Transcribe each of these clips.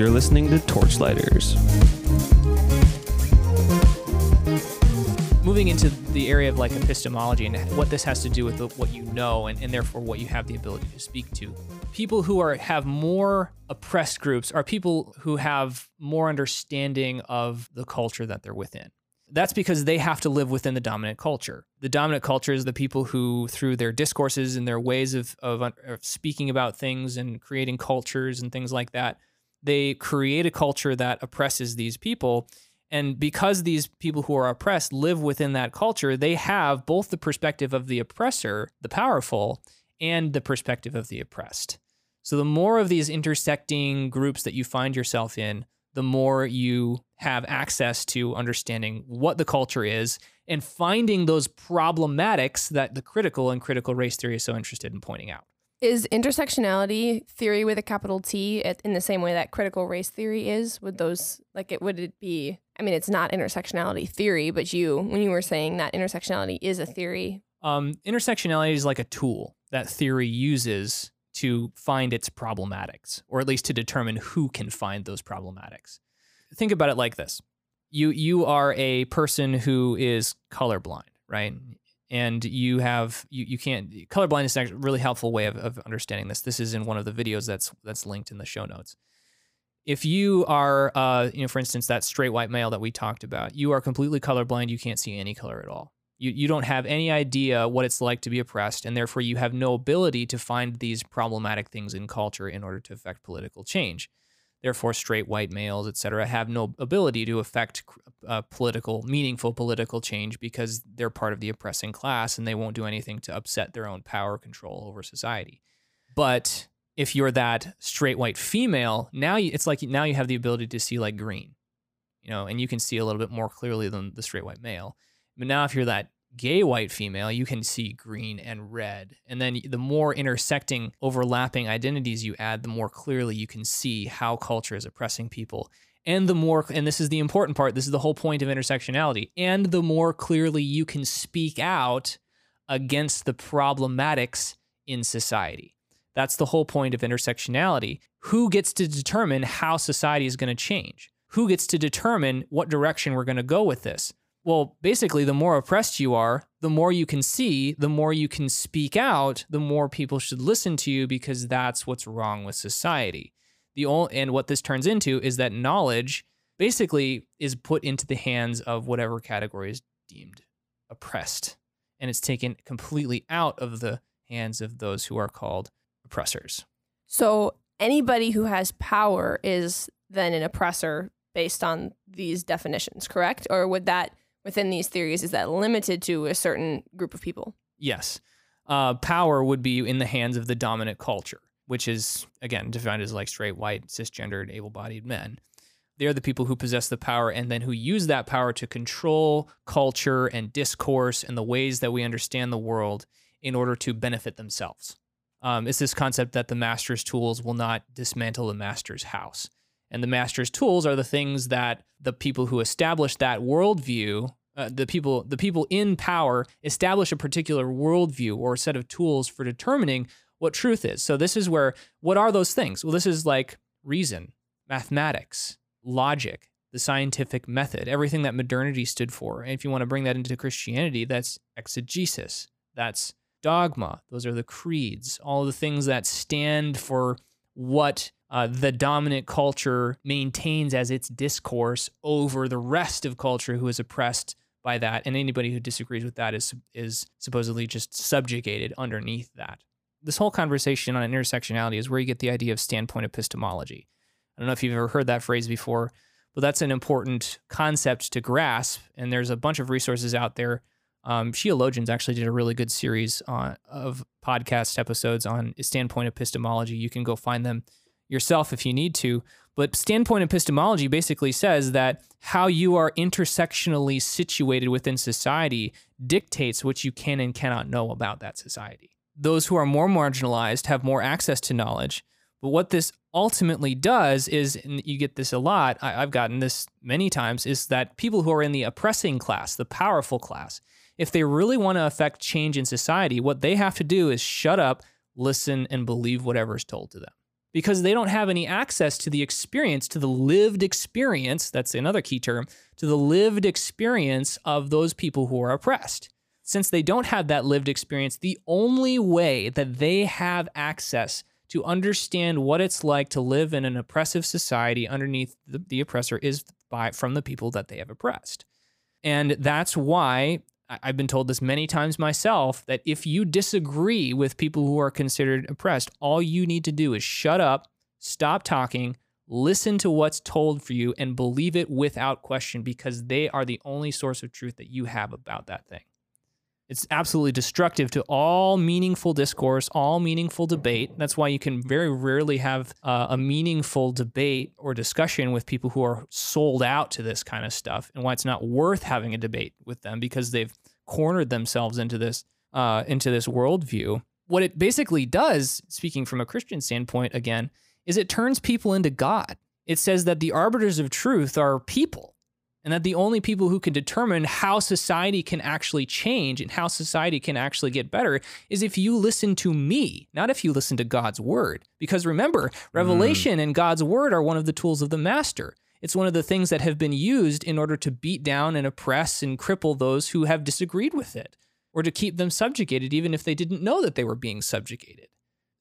You're listening to Torchlighters. moving into the area of like epistemology and what this has to do with the, what you know and, and therefore what you have the ability to speak to people who are have more oppressed groups are people who have more understanding of the culture that they're within that's because they have to live within the dominant culture. The dominant culture is the people who, through their discourses and their ways of, of, of, speaking about things and creating cultures and things like that, they create a culture that oppresses these people. And because these people who are oppressed live within that culture, they have both the perspective of the oppressor, the powerful, and the perspective of the oppressed. So the more of these intersecting groups that you find yourself in, the more you have access to understanding what the culture is and finding those problematics that the critical and critical race theory is so interested in pointing out. Is intersectionality theory with a capital T in the same way that critical race theory is? Would those like it would it be? I mean, it's not intersectionality theory, but you when you were saying that intersectionality is a theory. Um, intersectionality is like a tool that theory uses to find its problematics, or at least to determine who can find those problematics. Think about it like this: you you are a person who is colorblind, right? And you have you, you can't colorblind is a really helpful way of, of understanding this. This is in one of the videos that's that's linked in the show notes. If you are uh, you know for instance that straight white male that we talked about you are completely colorblind you can't see any color at all. You, you don't have any idea what it's like to be oppressed and therefore you have no ability to find these problematic things in culture in order to affect political change Therefore, straight white males, et cetera, have no ability to affect uh, political, meaningful political change because they're part of the oppressing class and they won't do anything to upset their own power control over society. But if you're that straight white female, now you, it's like now you have the ability to see like green, you know, and you can see a little bit more clearly than the straight white male. But now if you're that gay white female, you can see green and red. And then the more intersecting, overlapping identities you add, the more clearly you can see how culture is oppressing people. And the more, and this is the important part, this is the whole point of intersectionality, and the more clearly you can speak out against the problematics in society. That's the whole point of intersectionality. Who gets to determine how society is going to change? Who gets to determine what direction we're going to go with this? Well, basically, the more oppressed you are, the more you can see, the more you can speak out, the more people should listen to you because that's what's wrong with society. The and what this turns into is that knowledge basically is put into the hands of whatever category is deemed oppressed, and it's taken completely out of the hands of those who are called oppressors. So anybody who has power is then an oppressor based on these definitions, correct? Or would that within these theories is that limited to a certain group of people? Yes. Uh, power would be in the hands of the dominant culture, which is, again, defined as like straight, white, cisgendered, able bodied men. They're the people who possess the power and then who use that power to control culture and discourse and the ways that we understand the world in order to benefit themselves. Um, it's this concept that the master's tools will not dismantle the master's house. And the master's tools are the things that the people who establish that worldview, uh, the people, the people in power, establish a particular worldview or set of tools for determining what truth is. So this is where what are those things? Well, this is like reason, mathematics, logic, the scientific method, everything that modernity stood for. And if you want to bring that into Christianity, that's exegesis, that's dogma. Those are the creeds, all the things that stand for what uh, the dominant culture maintains as its discourse over the rest of culture who is oppressed by that, and anybody who disagrees with that is is supposedly just subjugated underneath that. This whole conversation on intersectionality is where you get the idea of standpoint epistemology. I don't know if you've ever heard that phrase before, but that's an important concept to grasp. And there's a bunch of resources out there. Um, Sheologians actually did a really good series on, of podcast episodes on standpoint epistemology. You can go find them yourself if you need to. But standpoint epistemology basically says that how you are intersectionally situated within society dictates what you can and cannot know about that society. Those who are more marginalized have more access to knowledge. But what this ultimately does is, and you get this a lot, I, have gotten this many times, is that people who are in the oppressing class, the powerful class, if they really want to affect change in society, what they have to do is shut up, listen, and believe whatever is told to them because they don't have any access to the experience, to the lived experience. That's another key term to the lived experience of those people who are oppressed. Since they don't have that lived experience, the only way that they have access to understand what it's like to live in an oppressive society underneath the, the oppressor is by from the people that they have oppressed. And that's why I've been told this many times myself that if you disagree with people who are considered oppressed, all you need to do is shut up, stop talking, listen to what's told for you, and believe it without question because they are the only source of truth that you have about that thing. It's absolutely destructive to all meaningful discourse, all meaningful debate. That's why you can very rarely have uh, a meaningful debate or discussion with people who are sold out to this kind of stuff, and why it's not worth having a debate with them because they've cornered themselves into this uh, into this worldview. What it basically does, speaking from a Christian standpoint, again, is it turns people into God. It says that the arbiters of truth are people and that the only people who can determine how society can actually change and how society can actually get better is if you listen to me, not if you listen to God's word. Because remember, revelation and God's word are one of the tools of the master. It's one of the things that have been used in order to beat down and oppress and cripple those who have disagreed with it, or to keep them subjugated, even if they didn't know that they were being subjugated.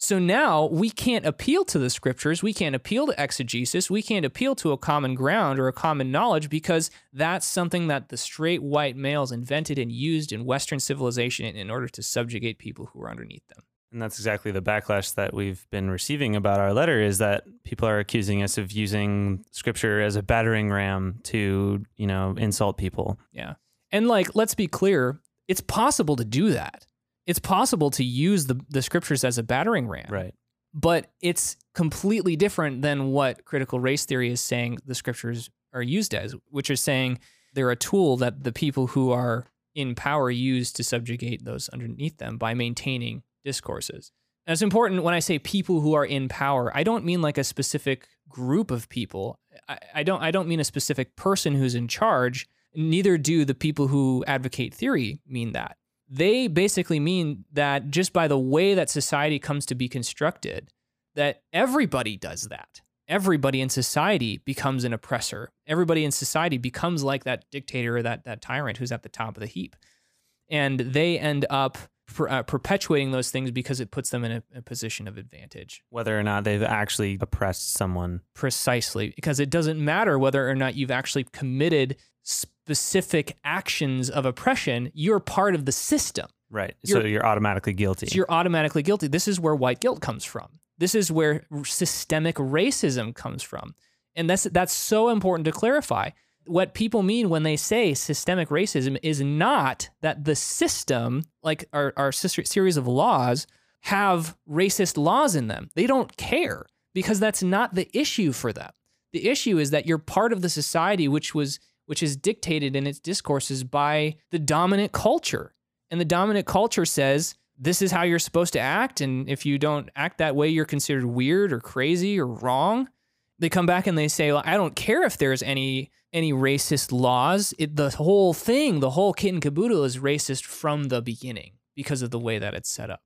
So now we can't appeal to the scriptures. We can't appeal to exegesis. We can't appeal to a common ground or a common knowledge because that's something that the straight white males invented and used in Western civilization in order to subjugate people who are underneath them. And that's exactly the backlash that we've been receiving about our letter is that people are accusing us of using scripture as a battering ram to, you know, insult people. Yeah. And like, let's be clear, it's possible to do that. It's possible to use the, the scriptures as a battering ram. Right. But it's completely different than what critical race theory is saying the scriptures are used as, which is saying they're a tool that the people who are in power use to subjugate those underneath them by maintaining discourses. And it's important when I say people who are in power, I don't mean like a specific group of people. I, I don't I don't mean a specific person who's in charge. Neither do the people who advocate theory mean that they basically mean that just by the way that society comes to be constructed, that everybody does that. Everybody in society becomes an oppressor. Everybody in society becomes like that dictator or that, that tyrant who's at the top of the heap. And they end up per, uh, perpetuating those things because it puts them in a, a position of advantage. Whether or not they've actually oppressed someone. Precisely, because it doesn't matter whether or not you've actually committed specific actions of oppression, you're part of the system. Right. You're- so you're automatically guilty. So you're automatically guilty. This is where white guilt comes from. This is where systemic racism comes from. And that's that's so important to clarify. What people mean when they say systemic racism is not that the system, like our, our series of laws, have racist laws in them. They don't care because that's not the issue for them. The issue is that you're part of the society which was which is dictated in its discourses by the dominant culture. And the dominant culture says this is how you're supposed to act. And if you don't act that way, you're considered weird or crazy or wrong. They come back and they say, well, I don't care if there's any any racist laws. It, the whole thing, the whole kit and caboodle is racist from the beginning because of the way that it's set up.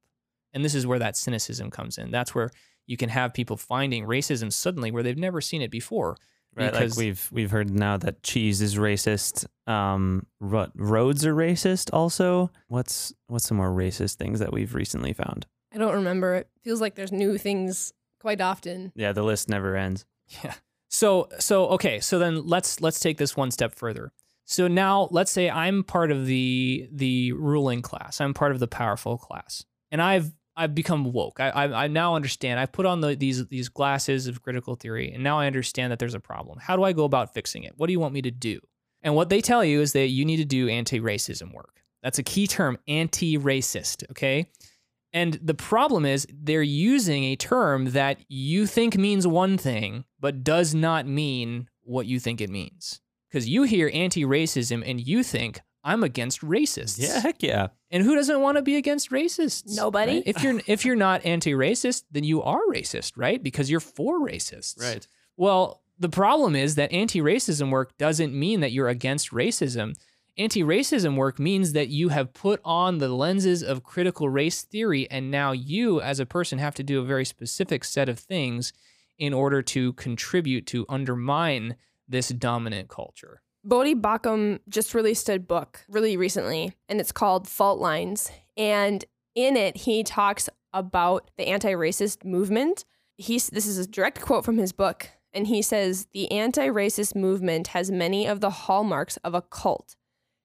And this is where that cynicism comes in. That's where you can have people finding racism suddenly where they've never seen it before. Right, because- like we've we've heard now that cheese is racist. Um, ro- roads are racist. Also, what's what's some more racist things that we've recently found? I don't remember. It feels like there's new things quite often. Yeah, the list never ends. Yeah. So so okay, so then let's let's take this one step further. So now let's say I'm part of the the ruling class. I'm part of the powerful class. And I've I've become woke. I I, I now understand. I put on the, these these glasses of critical theory and now I understand that there's a problem. How do I go about fixing it? What do you want me to do? And what they tell you is that you need to do anti-racism work. That's a key term, anti-racist, okay? And the problem is they're using a term that you think means one thing, but does not mean what you think it means. Because you hear anti racism and you think, I'm against racists. Yeah, heck yeah. And who doesn't want to be against racists? Nobody. right? If you're if you're not anti-racist, then you are racist, right? Because you're for racists. Right. Well, the problem is that anti-racism work doesn't mean that you're against racism. Anti racism work means that you have put on the lenses of critical race theory, and now you, as a person, have to do a very specific set of things in order to contribute to undermine this dominant culture. Voddie Baucham just released a book really recently, and it's called Fault Lines. And in it, he talks about the anti racist movement. He's, this is a direct quote from his book, and he says The anti racist movement has many of the hallmarks of a cult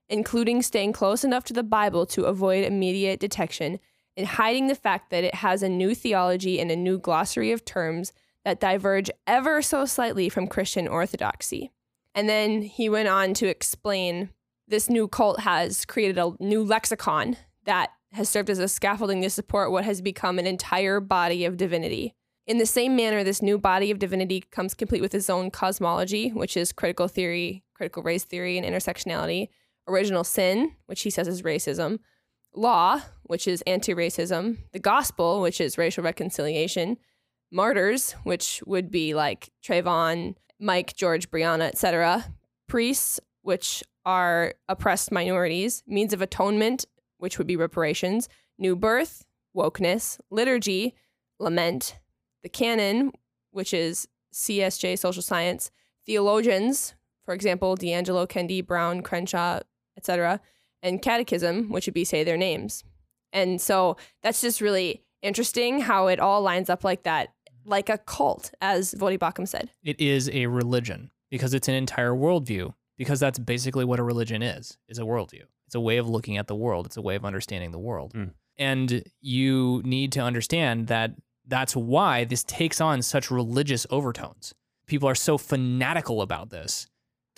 including staying close enough to the Bible to avoid immediate detection and hiding the fact that it has a new theology and a new glossary of terms that diverge ever so slightly from Christian orthodoxy. And then he went on to explain this new cult has created a new lexicon that has served as a scaffolding to support what has become an entire body of divinity. In the same manner, this new body of divinity comes complete with its own cosmology, which is critical theory, critical race theory, and intersectionality, original sin, which he says is racism, law, which is anti racism, the gospel, which is racial reconciliation, martyrs, which would be like Trayvon, Mike, George, Breonna, etc., priests, which are oppressed minorities, means of atonement, which would be reparations, new birth, wokeness, liturgy, lament, the canon, which is CSJ social science, theologians, for example, DiAngelo, Kendi, Brown, Crenshaw, etc., and catechism, which would be say their names. And so that's just really interesting how it all lines up like that, like a cult, as Voddie Baucham said. It is a religion because it's an entire worldview, because that's basically what a religion is, is a worldview. It's a way of looking at the world. It's a way of understanding the world. Mm. And you need to understand that that's why this takes on such religious overtones. People are so fanatical about this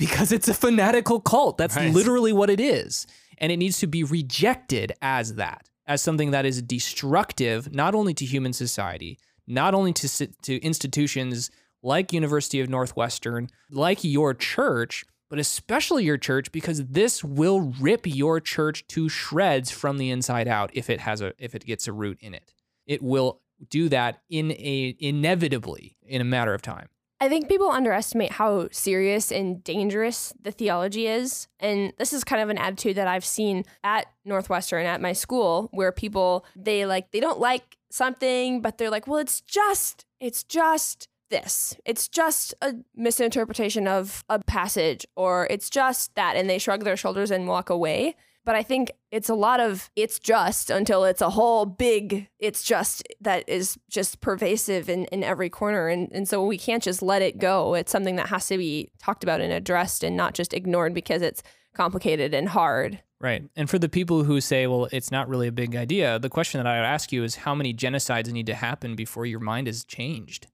because it's a fanatical cult. That's Right. literally what it is. And it needs to be rejected as that, as something that is destructive, not only to human society, not only to, to institutions like University of Northwestern, like your church, but especially your church, because this will rip your church to shreds from the inside out if it has a if it gets a root in it. It will do that in a inevitably in a matter of time. I think people underestimate how serious and dangerous the theology is. And this is kind of an attitude that I've seen at Northwestern at my school where people they like they don't like something but they're like, "Well, it's just it's just this. It's just a misinterpretation of a passage or it's just that." And they shrug their shoulders and walk away. But I think it's a lot of it's just until it's a whole big it's just that is just pervasive in, in every corner. And, and so we can't just let it go. It's something that has to be talked about and addressed and not just ignored because it's complicated and hard. Right. And for the people who say, well, it's not really a big idea, the question that I would ask you is how many genocides need to happen before your mind is changed?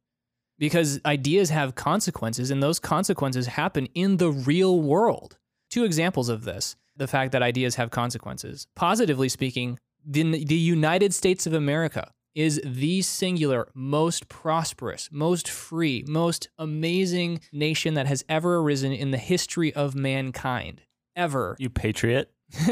Because ideas have consequences, and those consequences happen in the real world. Two examples of this the fact that ideas have consequences. Positively speaking, the, the United States of America is the singular, most prosperous, most free, most amazing nation that has ever arisen in the history of mankind. Ever. You patriot.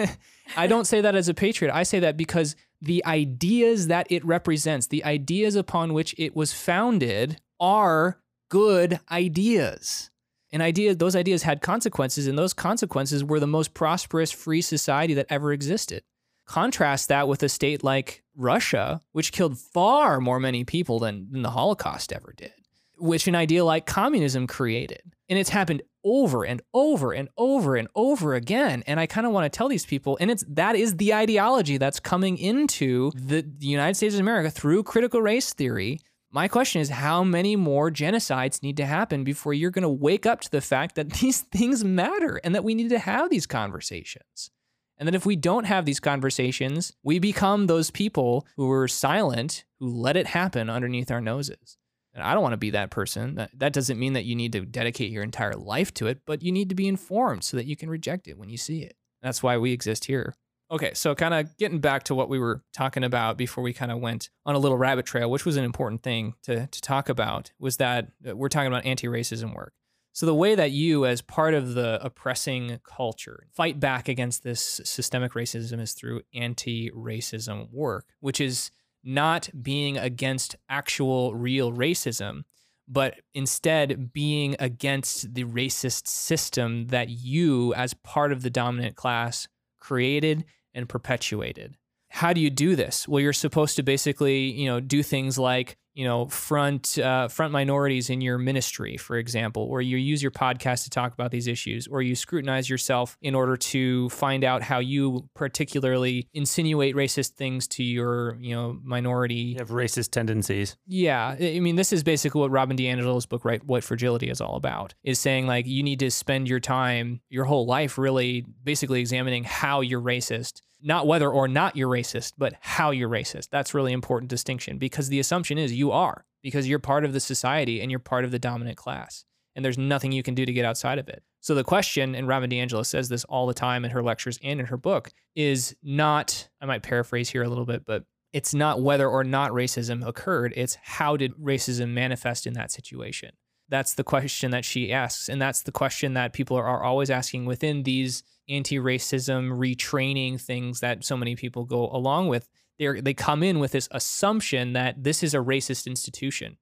I don't say that as a patriot. I say that because the ideas that it represents, the ideas upon which it was founded, are good ideas. And idea, those ideas had consequences, and those consequences were the most prosperous free society that ever existed. Contrast that with a state like Russia, which killed far more many people than, than the Holocaust ever did, which an idea like communism created. And it's happened over and over and over and over again. And I kind of want to tell these people, and it's that is the ideology that's coming into the, the United States of America through critical race theory. My question is how many more genocides need to happen before you're going to wake up to the fact that these things matter and that we need to have these conversations? And that if we don't have these conversations, we become those people who were silent, who let it happen underneath our noses. And I don't want to be that person. That, that doesn't mean that you need to dedicate your entire life to it, but you need to be informed so that you can reject it when you see it. That's why we exist here. Okay, so kind of getting back to what we were talking about before we kind of went on a little rabbit trail, which was an important thing to, to talk about, was that uh, we're talking about anti racism work. So, the way that you, as part of the oppressing culture, fight back against this systemic racism is through anti racism work, which is not being against actual real racism, but instead being against the racist system that you, as part of the dominant class, created and perpetuated. How do you do this? Well, you're supposed to basically, you know, do things like you know front uh, front minorities in your ministry for example or you use your podcast to talk about these issues or you scrutinize yourself in order to find out how you particularly insinuate racist things to your you know minority You have racist tendencies. yeah, I mean, this is basically what Robin DiAngelo's book, right, "White Fragility," is all about. Is saying like you need to spend your time, your whole life, really, basically examining how you're racist, not whether or not you're racist, but how you're racist. That's really important distinction because the assumption is you are because you're part of the society and you're part of the dominant class, and there's nothing you can do to get outside of it. So the question, and Robin DiAngelo says this all the time in her lectures and in her book, is not. I might paraphrase here a little bit, but it's not whether or not racism occurred, it's how did racism manifest in that situation. That's the question that she asks. And that's the question that people are, are always asking within these anti racism retraining things that so many people go along with. They're, they come in with this assumption that this is a racist institution.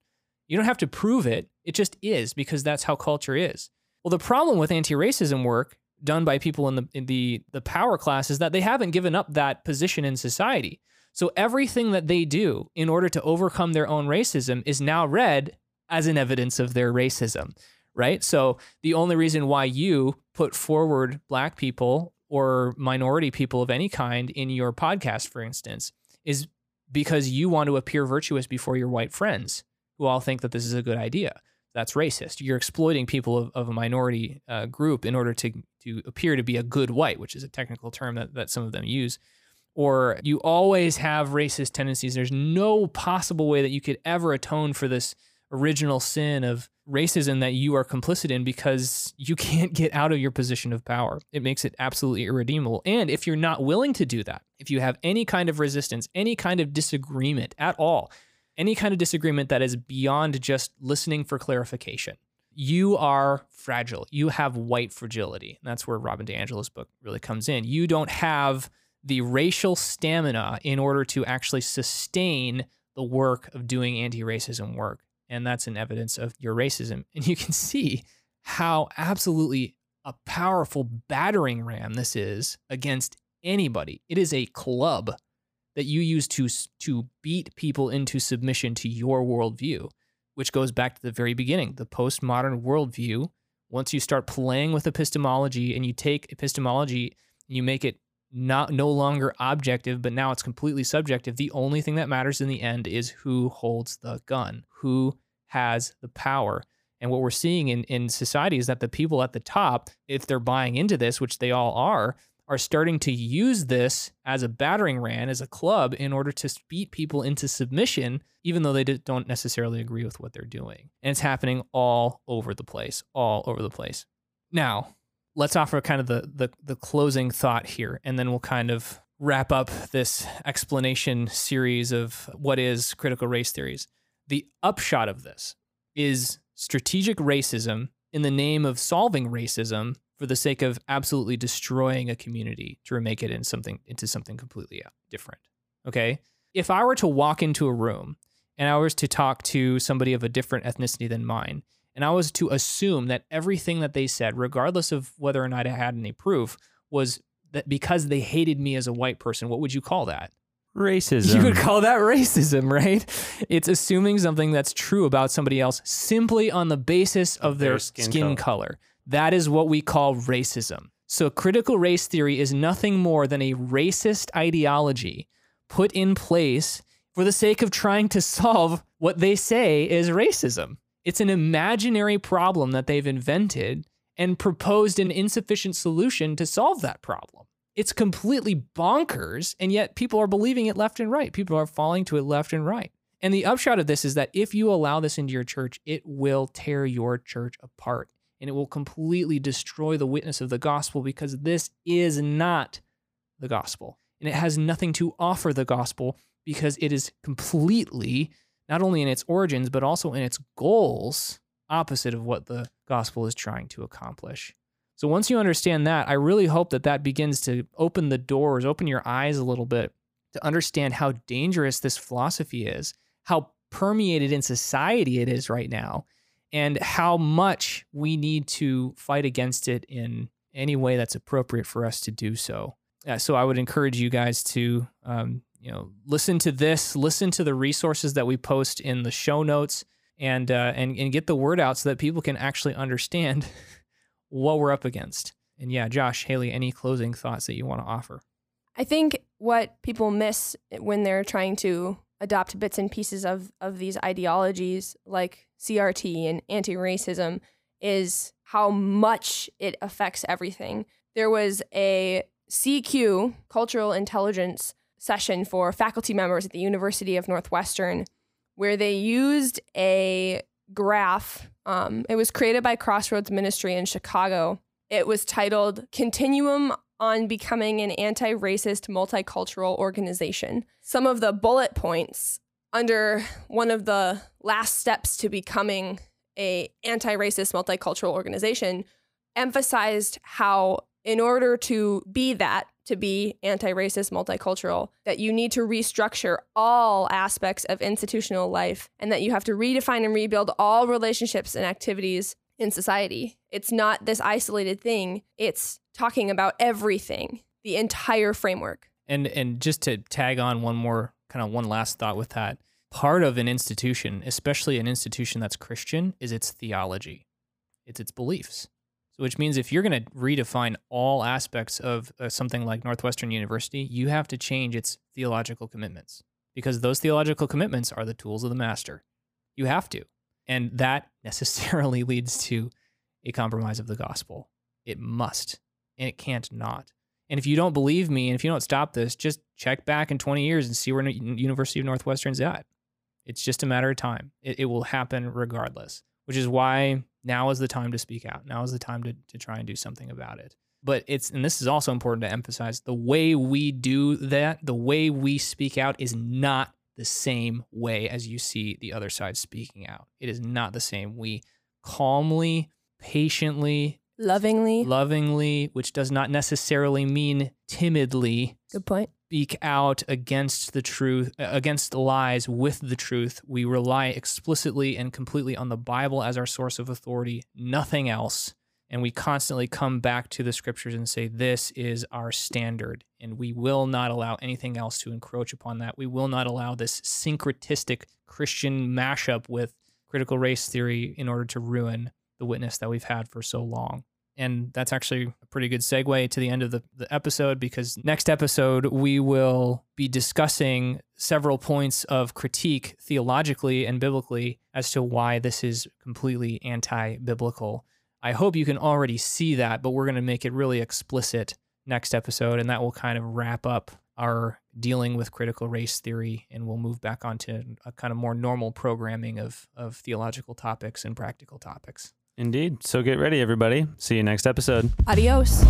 You don't have to prove it, it just is because that's how culture is. Well, the problem with anti racism work done by people in the, in the, the power class is that they haven't given up that position in society. So everything that they do in order to overcome their own racism is now read as an evidence of their racism, right? So the only reason why you put forward black people or minority people of any kind in your podcast, for instance, is because you want to appear virtuous before your white friends who all think that this is a good idea. That's racist. You're exploiting people of, of a minority uh, group in order to, to appear to be a good white, which is a technical term that, that some of them use or you always have racist tendencies. There's no possible way that you could ever atone for this original sin of racism that you are complicit in because you can't get out of your position of power. It makes it absolutely irredeemable. And if you're not willing to do that, if you have any kind of resistance, any kind of disagreement at all, any kind of disagreement that is beyond just listening for clarification, you are fragile. You have white fragility. And that's where Robin DiAngelo's book really comes in. You don't have the racial stamina in order to actually sustain the work of doing anti racism work. And that's an evidence of your racism. And you can see how absolutely a powerful battering ram this is against anybody. It is a club that you use to, to beat people into submission to your worldview, which goes back to the very beginning. The postmodern worldview, once you start playing with epistemology and you take epistemology you make it not no longer objective, but now it's completely subjective. The only thing that matters in the end is who holds the gun, who has the power. And what we're seeing in, in society is that the people at the top, if they're buying into this, which they all are, are starting to use this as a battering ram, as a club, in order to beat people into submission, even though they don't necessarily agree with what they're doing. And it's happening all over the place, all over the place. Now, let's offer kind of the, the the closing thought here, and then we'll kind of wrap up this explanation series of what is critical race theories. The upshot of this is strategic racism in the name of solving racism for the sake of absolutely destroying a community to remake it in something into something completely uh, different. Okay? If I were to walk into a room and I was to talk to somebody of a different ethnicity than mine, and I was to assume that everything that they said, regardless of whether or not I had any proof, was that because they hated me as a white person, what would you call that? Racism. You would call that racism, right? It's assuming something that's true about somebody else simply on the basis of, their, skin, color. That is what we call racism. So, critical race theory is nothing more than a racist ideology put in place for the sake of trying to solve what they say is racism. It's an imaginary problem that they've invented and proposed an insufficient solution to solve that problem. It's completely bonkers, and yet people are believing it left and right. People are falling to it left and right. And the upshot of this is that if you allow this into your church, it will tear your church apart and it will completely destroy the witness of the gospel because this is not the gospel. And it has nothing to offer the gospel because it is completely, not only in its origins, but also in its goals, opposite of what the gospel is trying to accomplish. So once you understand that, I really hope that that begins to open the doors, open your eyes a little bit to understand how dangerous this philosophy is, how permeated in society it is right now and how much we need to fight against it in any way that's appropriate for us to do so. So I would encourage you guys to, um, you know, listen to this, listen to the resources that we post in the show notes, and uh, and and get the word out so that people can actually understand what we're up against. And yeah, Josh, Haley, any closing thoughts that you want to offer? I think what people miss when they're trying to adopt bits and pieces of, of these ideologies like CRT and anti racism is how much it affects everything. There was a CQ, Cultural Intelligence session for faculty members at the University of Northwestern, where they used a graph. Um, it was created by Crossroads Ministry in Chicago. It was titled Continuum on Becoming an Anti Racist Multicultural Organization. Some of the bullet points under one of the last steps to becoming a anti-racist multicultural organization emphasized how in order to be that to be anti-racist multicultural that you need to restructure all aspects of institutional life and that you have to redefine and rebuild all relationships and activities in society. It's not this isolated thing. It's talking about everything the entire framework. And and just to tag on one more kind of one last thought with that part of an institution, especially an institution that's Christian, is its theology, it's its beliefs. So, which means if you're going to redefine all aspects of uh, something like Northwestern University, you have to change its theological commitments because those theological commitments are the tools of the master. You have to. And that necessarily leads to a compromise of the gospel. It must, and it can't not. And if you don't believe me, and if you don't stop this, just check back in 20 years and see where University of Northwestern's at. It's just a matter of time. It, it will happen regardless, which is why now is the time to speak out. Now is the time to, to try and do something about it. But it's, and this is also important to emphasize the way we do that, the way we speak out is not the same way as you see the other side speaking out. It is not the same. We calmly, patiently, lovingly, lovingly, which does not necessarily mean timidly. Good point speak out against the truth, uh, against the lies with the truth. We rely explicitly and completely on the Bible as our source of authority, nothing else. And we constantly come back to the scriptures and say, This is our standard. And we will not allow anything else to encroach upon that. We will not allow this syncretistic Christian mashup with critical race theory in order to ruin the witness that we've had for so long. And that's actually a pretty good segue to the end of the, the episode because next episode, we will be discussing several points of critique theologically and biblically as to why this is completely anti biblical. I hope you can already see that, but we're going to make it really explicit next episode, and that will kind of wrap up our dealing with critical race theory, and we'll move back onto a kind of more normal programming of, of theological topics and practical topics. Indeed. So get ready, everybody. See you next episode. Adios.